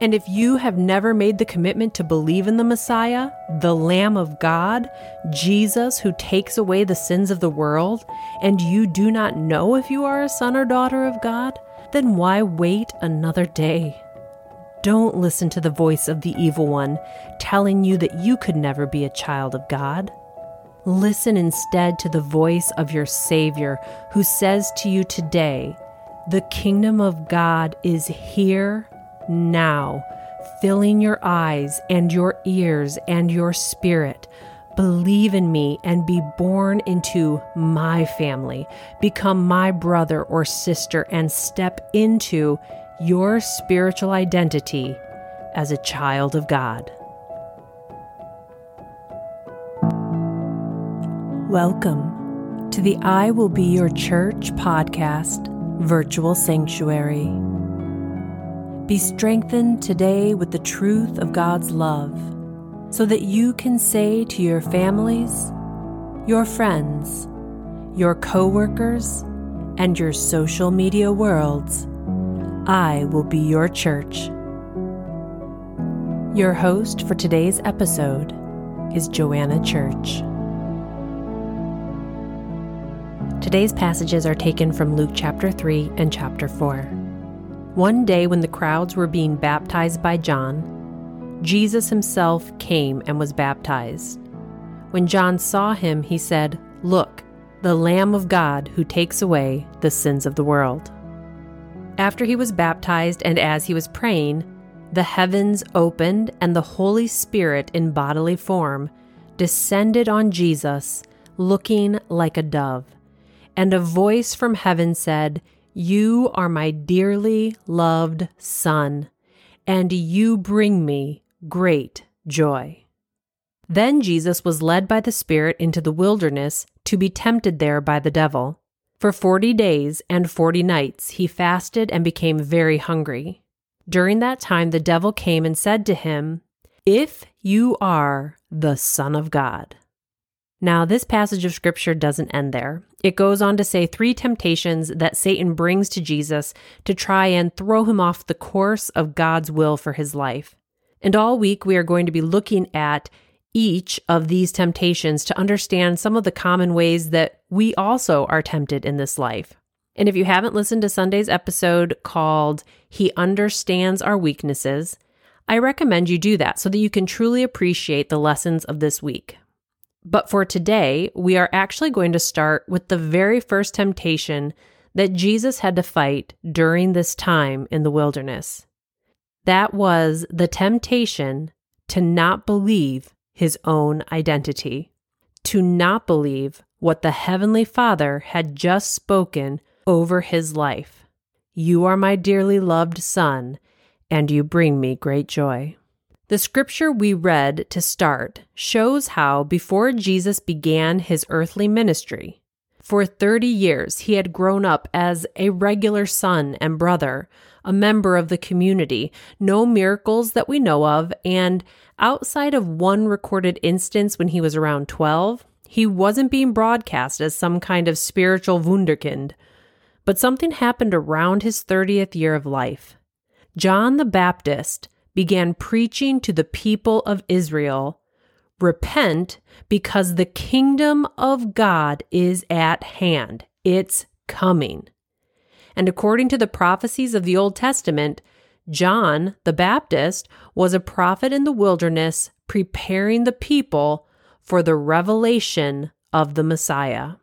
And if you have never made the commitment to believe in the Messiah, the Lamb of God, Jesus who takes away the sins of the world, and you do not know if you are a son or daughter of God, then why wait another day? Don't listen to the voice of the evil one telling you that you could never be a child of God. Listen instead to the voice of your Savior who says to you today, The kingdom of God is here now, filling your eyes and your ears and your spirit. Believe in me and be born into my family. Become my brother or sister and step into your spiritual identity as a child of God. Welcome to the I Will Be Your Church podcast, Virtual Sanctuary. Be strengthened today with the truth of God's love so that you can say to your families, your friends, your coworkers, and your social media worlds, I will be your church. Your host for today's episode is Joanna Church. Today's passages are taken from Luke chapter 3 and chapter 4. One day, when the crowds were being baptized by John, Jesus himself came and was baptized. When John saw him, he said, Look, the Lamb of God who takes away the sins of the world. After he was baptized and as he was praying, the heavens opened and the Holy Spirit in bodily form descended on Jesus, looking like a dove and a voice from heaven said, You are my dearly loved Son, and you bring me great joy. Then Jesus was led by the Spirit into the wilderness to be tempted there by the devil. For forty days and forty nights he fasted and became very hungry. During that time the devil came and said to him, If you are the Son of God. Now, this passage of scripture doesn't end there. It goes on to say three temptations that Satan brings to Jesus to try and throw him off the course of God's will for his life. And all week, we are going to be looking at each of these temptations to understand some of the common ways that we also are tempted in this life. And if you haven't listened to Sunday's episode called He Understands Our Weaknesses, I recommend you do that so that you can truly appreciate the lessons of this week. But for today, we are actually going to start with the very first temptation that Jesus had to fight during this time in the wilderness. That was the temptation to not believe his own identity, to not believe what the Heavenly Father had just spoken over his life. You are my dearly loved Son, and you bring me great joy. The scripture we read to start shows how, before Jesus began his earthly ministry, for 30 years he had grown up as a regular son and brother, a member of the community, no miracles that we know of, and outside of one recorded instance when he was around 12, he wasn't being broadcast as some kind of spiritual wunderkind. But something happened around his 30th year of life. John the Baptist began preaching to the people of Israel Repent, because the kingdom of God is at hand. It's coming. And according to the prophecies of the Old Testament, John the Baptist was a prophet in the wilderness preparing the people for the revelation of the Messiah.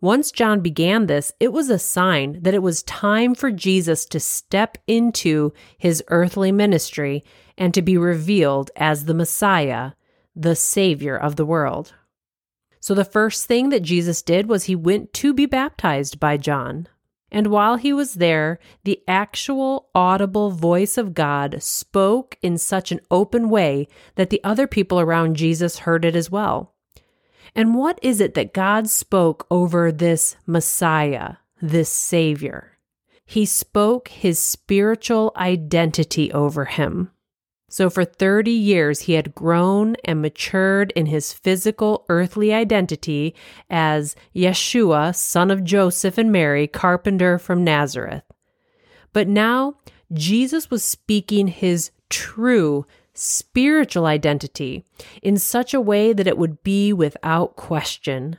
Once John began this, it was a sign that it was time for Jesus to step into his earthly ministry and to be revealed as the Messiah, the Savior of the world. So, the first thing that Jesus did was he went to be baptized by John. And while he was there, the actual audible voice of God spoke in such an open way that the other people around Jesus heard it as well. And what is it that God spoke over this Messiah, this Savior? He spoke his spiritual identity over him. So, for 30 years, he had grown and matured in his physical earthly identity as Yeshua, son of Joseph and Mary, carpenter from Nazareth. But now, Jesus was speaking his true spiritual identity in such a way that it would be without question.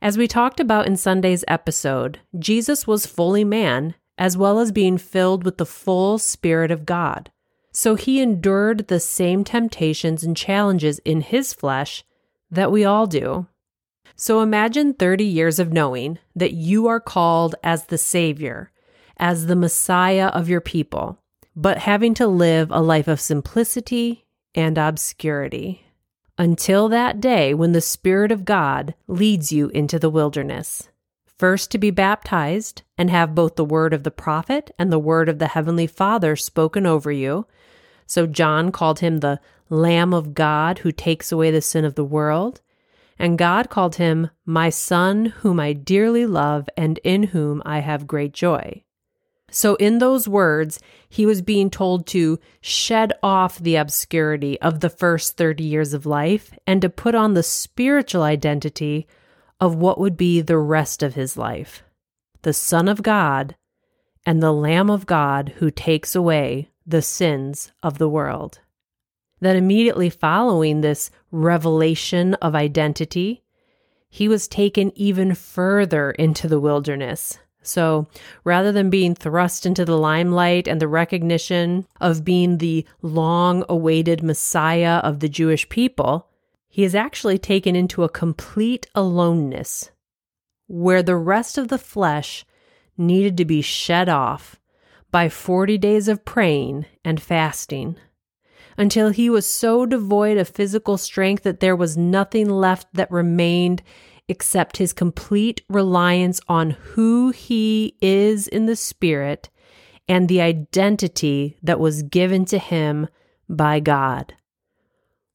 As we talked about in Sunday's episode, Jesus was fully man as well as being filled with the full Spirit of God. So he endured the same temptations and challenges in his flesh that we all do. So imagine 30 years of knowing that you are called as the Savior, as the Messiah of your people, but having to live a life of simplicity and obscurity until that day when the Spirit of God leads you into the wilderness. First to be baptized and have both the word of the prophet and the word of the Heavenly Father spoken over you. So John called him the Lamb of God who takes away the sin of the world. And God called him my Son, whom I dearly love and in whom I have great joy. So, in those words, he was being told to shed off the obscurity of the first 30 years of life and to put on the spiritual identity of what would be the rest of his life the Son of God and the Lamb of God who takes away the sins of the world. Then, immediately following this revelation of identity, he was taken even further into the wilderness so rather than being thrust into the limelight and the recognition of being the long awaited Messiah of the Jewish people, he is actually taken into a complete aloneness where the rest of the flesh needed to be shed off by 40 days of praying and fasting until he was so devoid of physical strength that there was nothing left that remained except his complete reliance on who he is in the Spirit and the identity that was given to him by God.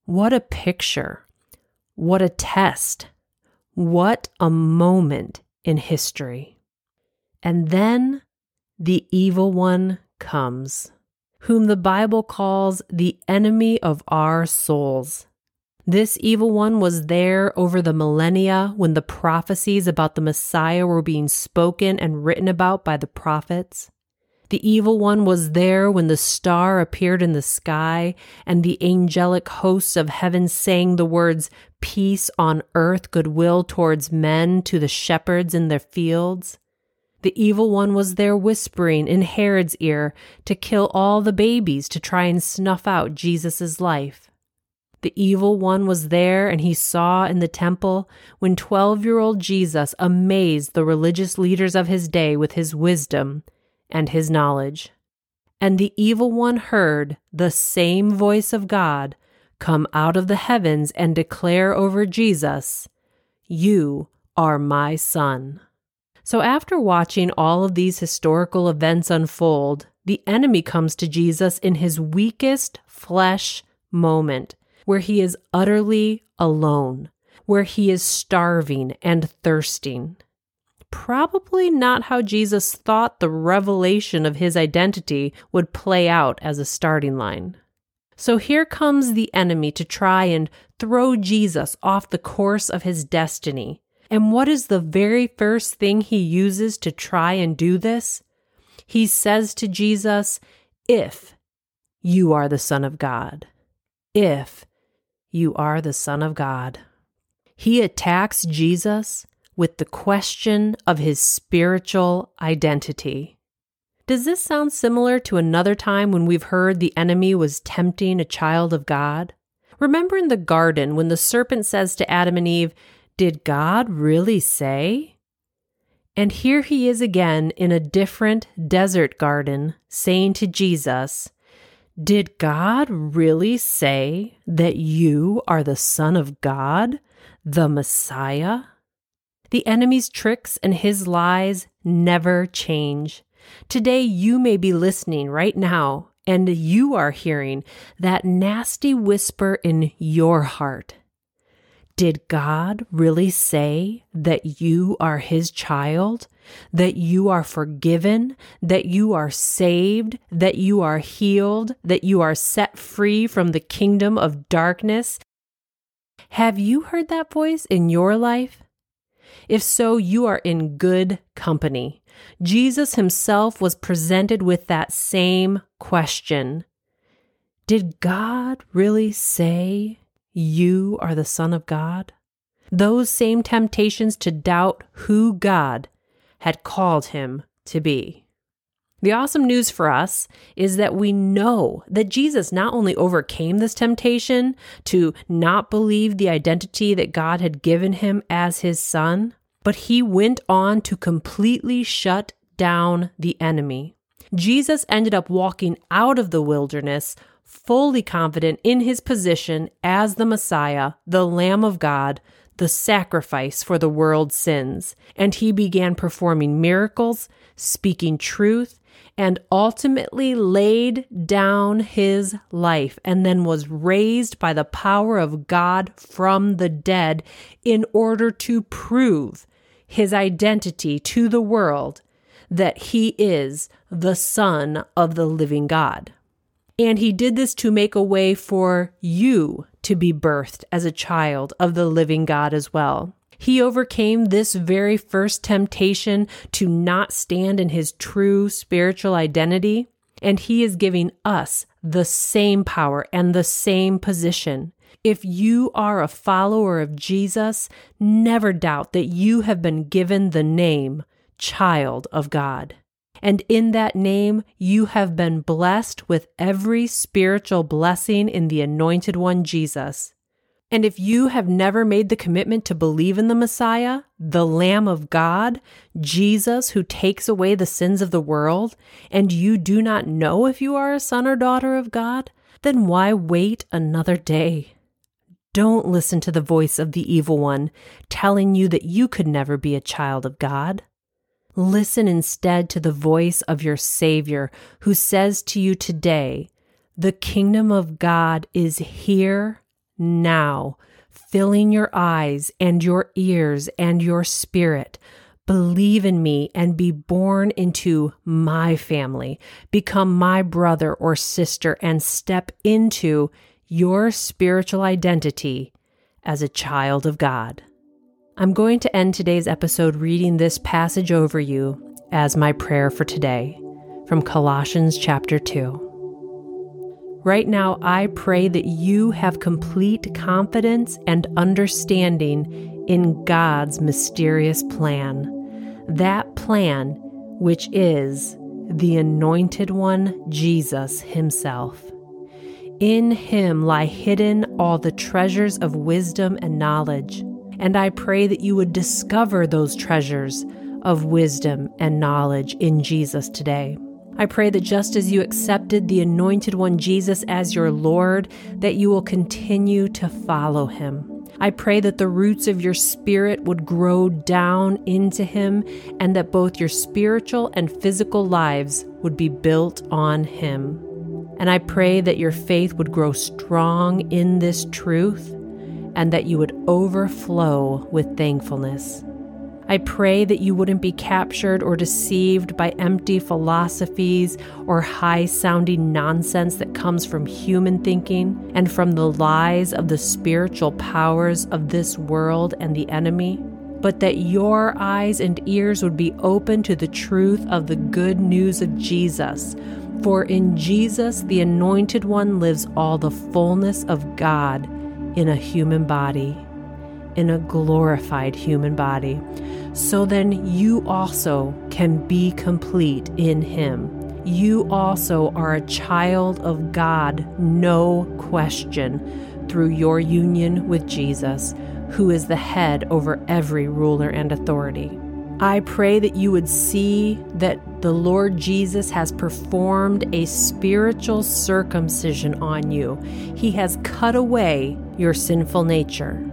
What a picture! What a test! What a moment in history. And then the evil one comes, whom the Bible calls the enemy of our souls. This evil one was there over the millennia when the prophecies about the Messiah were being spoken and written about by the prophets. The evil one was there when the star appeared in the sky and the angelic hosts of heaven sang the words, Peace on earth, goodwill towards men to the shepherds in their fields. The evil one was there whispering in Herod's ear to kill all the babies to try and snuff out Jesus' life. The evil one was there, and he saw in the temple when 12 year old Jesus amazed the religious leaders of his day with his wisdom and his knowledge. And the evil one heard the same voice of God come out of the heavens and declare over Jesus, You are my son. So, after watching all of these historical events unfold, the enemy comes to Jesus in his weakest flesh moment where he is utterly alone, where he is starving and thirsting. Probably not how Jesus thought the revelation of his identity would play out as a starting line. So here comes the enemy to try and throw Jesus off the course of his destiny. And what is the very first thing he uses to try and do this? He says to Jesus, If you are the Son of God, if you are the Son of God. He attacks Jesus with the question of his spiritual identity. Does this sound similar to another time when we've heard the enemy was tempting a child of God? Remember in the garden when the serpent says to Adam and Eve, Did God really say? And here he is again in a different desert garden saying to Jesus, did God really say that you are the Son of God, the Messiah? The enemy's tricks and his lies never change. Today, you may be listening right now, and you are hearing that nasty whisper in your heart. Did God really say that you are His child? that you are forgiven, that you are saved, that you are healed, that you are set free from the kingdom of darkness. Have you heard that voice in your life? If so, you are in good company. Jesus himself was presented with that same question Did God really say you are the Son of God? Those same temptations to doubt who God had called him to be. The awesome news for us is that we know that Jesus not only overcame this temptation to not believe the identity that God had given him as his son, but he went on to completely shut down the enemy. Jesus ended up walking out of the wilderness fully confident in his position as the Messiah, the Lamb of God, the sacrifice for the world's sins, and he began performing miracles, speaking truth, and ultimately laid down his life and then was raised by the power of God from the dead in order to prove his identity to the world that he is the Son of the living God. And he did this to make a way for you to be birthed as a child of the living God as well. He overcame this very first temptation to not stand in his true spiritual identity, and he is giving us the same power and the same position. If you are a follower of Jesus, never doubt that you have been given the name child of God. And in that name, you have been blessed with every spiritual blessing in the Anointed One Jesus. And if you have never made the commitment to believe in the Messiah, the Lamb of God, Jesus who takes away the sins of the world, and you do not know if you are a son or daughter of God, then why wait another day? Don't listen to the voice of the evil one telling you that you could never be a child of God. Listen instead to the voice of your Savior who says to you today, The kingdom of God is here now, filling your eyes and your ears and your spirit. Believe in me and be born into my family. Become my brother or sister and step into your spiritual identity as a child of God. I'm going to end today's episode reading this passage over you as my prayer for today from Colossians chapter 2. Right now, I pray that you have complete confidence and understanding in God's mysterious plan. That plan, which is the Anointed One, Jesus Himself. In Him lie hidden all the treasures of wisdom and knowledge. And I pray that you would discover those treasures of wisdom and knowledge in Jesus today. I pray that just as you accepted the anointed one Jesus as your Lord, that you will continue to follow him. I pray that the roots of your spirit would grow down into him and that both your spiritual and physical lives would be built on him. And I pray that your faith would grow strong in this truth and that you would overflow with thankfulness. I pray that you wouldn't be captured or deceived by empty philosophies or high sounding nonsense that comes from human thinking and from the lies of the spiritual powers of this world and the enemy, but that your eyes and ears would be open to the truth of the good news of Jesus. For in Jesus, the Anointed One lives all the fullness of God in a human body in a glorified human body, so then you also can be complete in Him. You also are a child of God, no question, through your union with Jesus, who is the head over every ruler and authority. I pray that you would see that the Lord Jesus has performed a spiritual circumcision on you. He has cut away your sinful nature.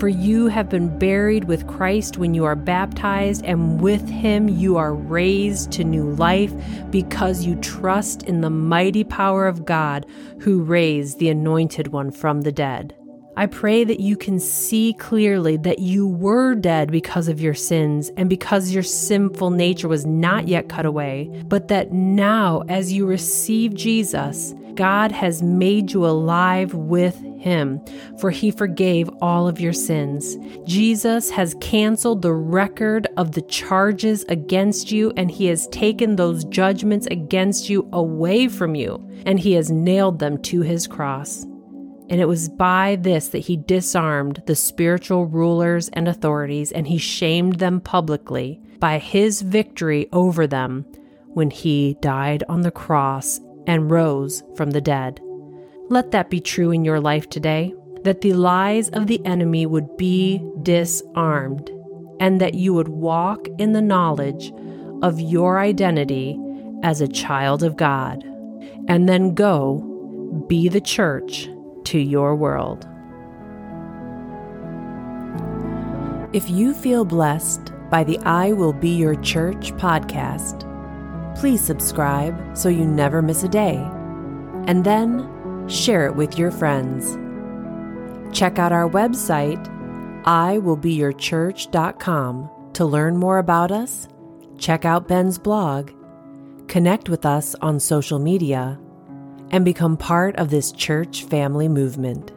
For you have been buried with Christ when you are baptized, and with him you are raised to new life because you trust in the mighty power of God who raised the Anointed One from the dead. I pray that you can see clearly that you were dead because of your sins and because your sinful nature was not yet cut away, but that now, as you receive Jesus, God has made you alive with him, for he forgave all of your sins. Jesus has canceled the record of the charges against you, and he has taken those judgments against you away from you, and he has nailed them to his cross. And it was by this that he disarmed the spiritual rulers and authorities, and he shamed them publicly by his victory over them when he died on the cross and rose from the dead. Let that be true in your life today that the lies of the enemy would be disarmed, and that you would walk in the knowledge of your identity as a child of God, and then go be the church to your world. If you feel blessed by the I Will Be Your Church podcast, please subscribe so you never miss a day, and then share it with your friends. Check out our website, iwillbeyourchurch.com, to learn more about us, check out Ben's blog, connect with us on social media, and become part of this church family movement.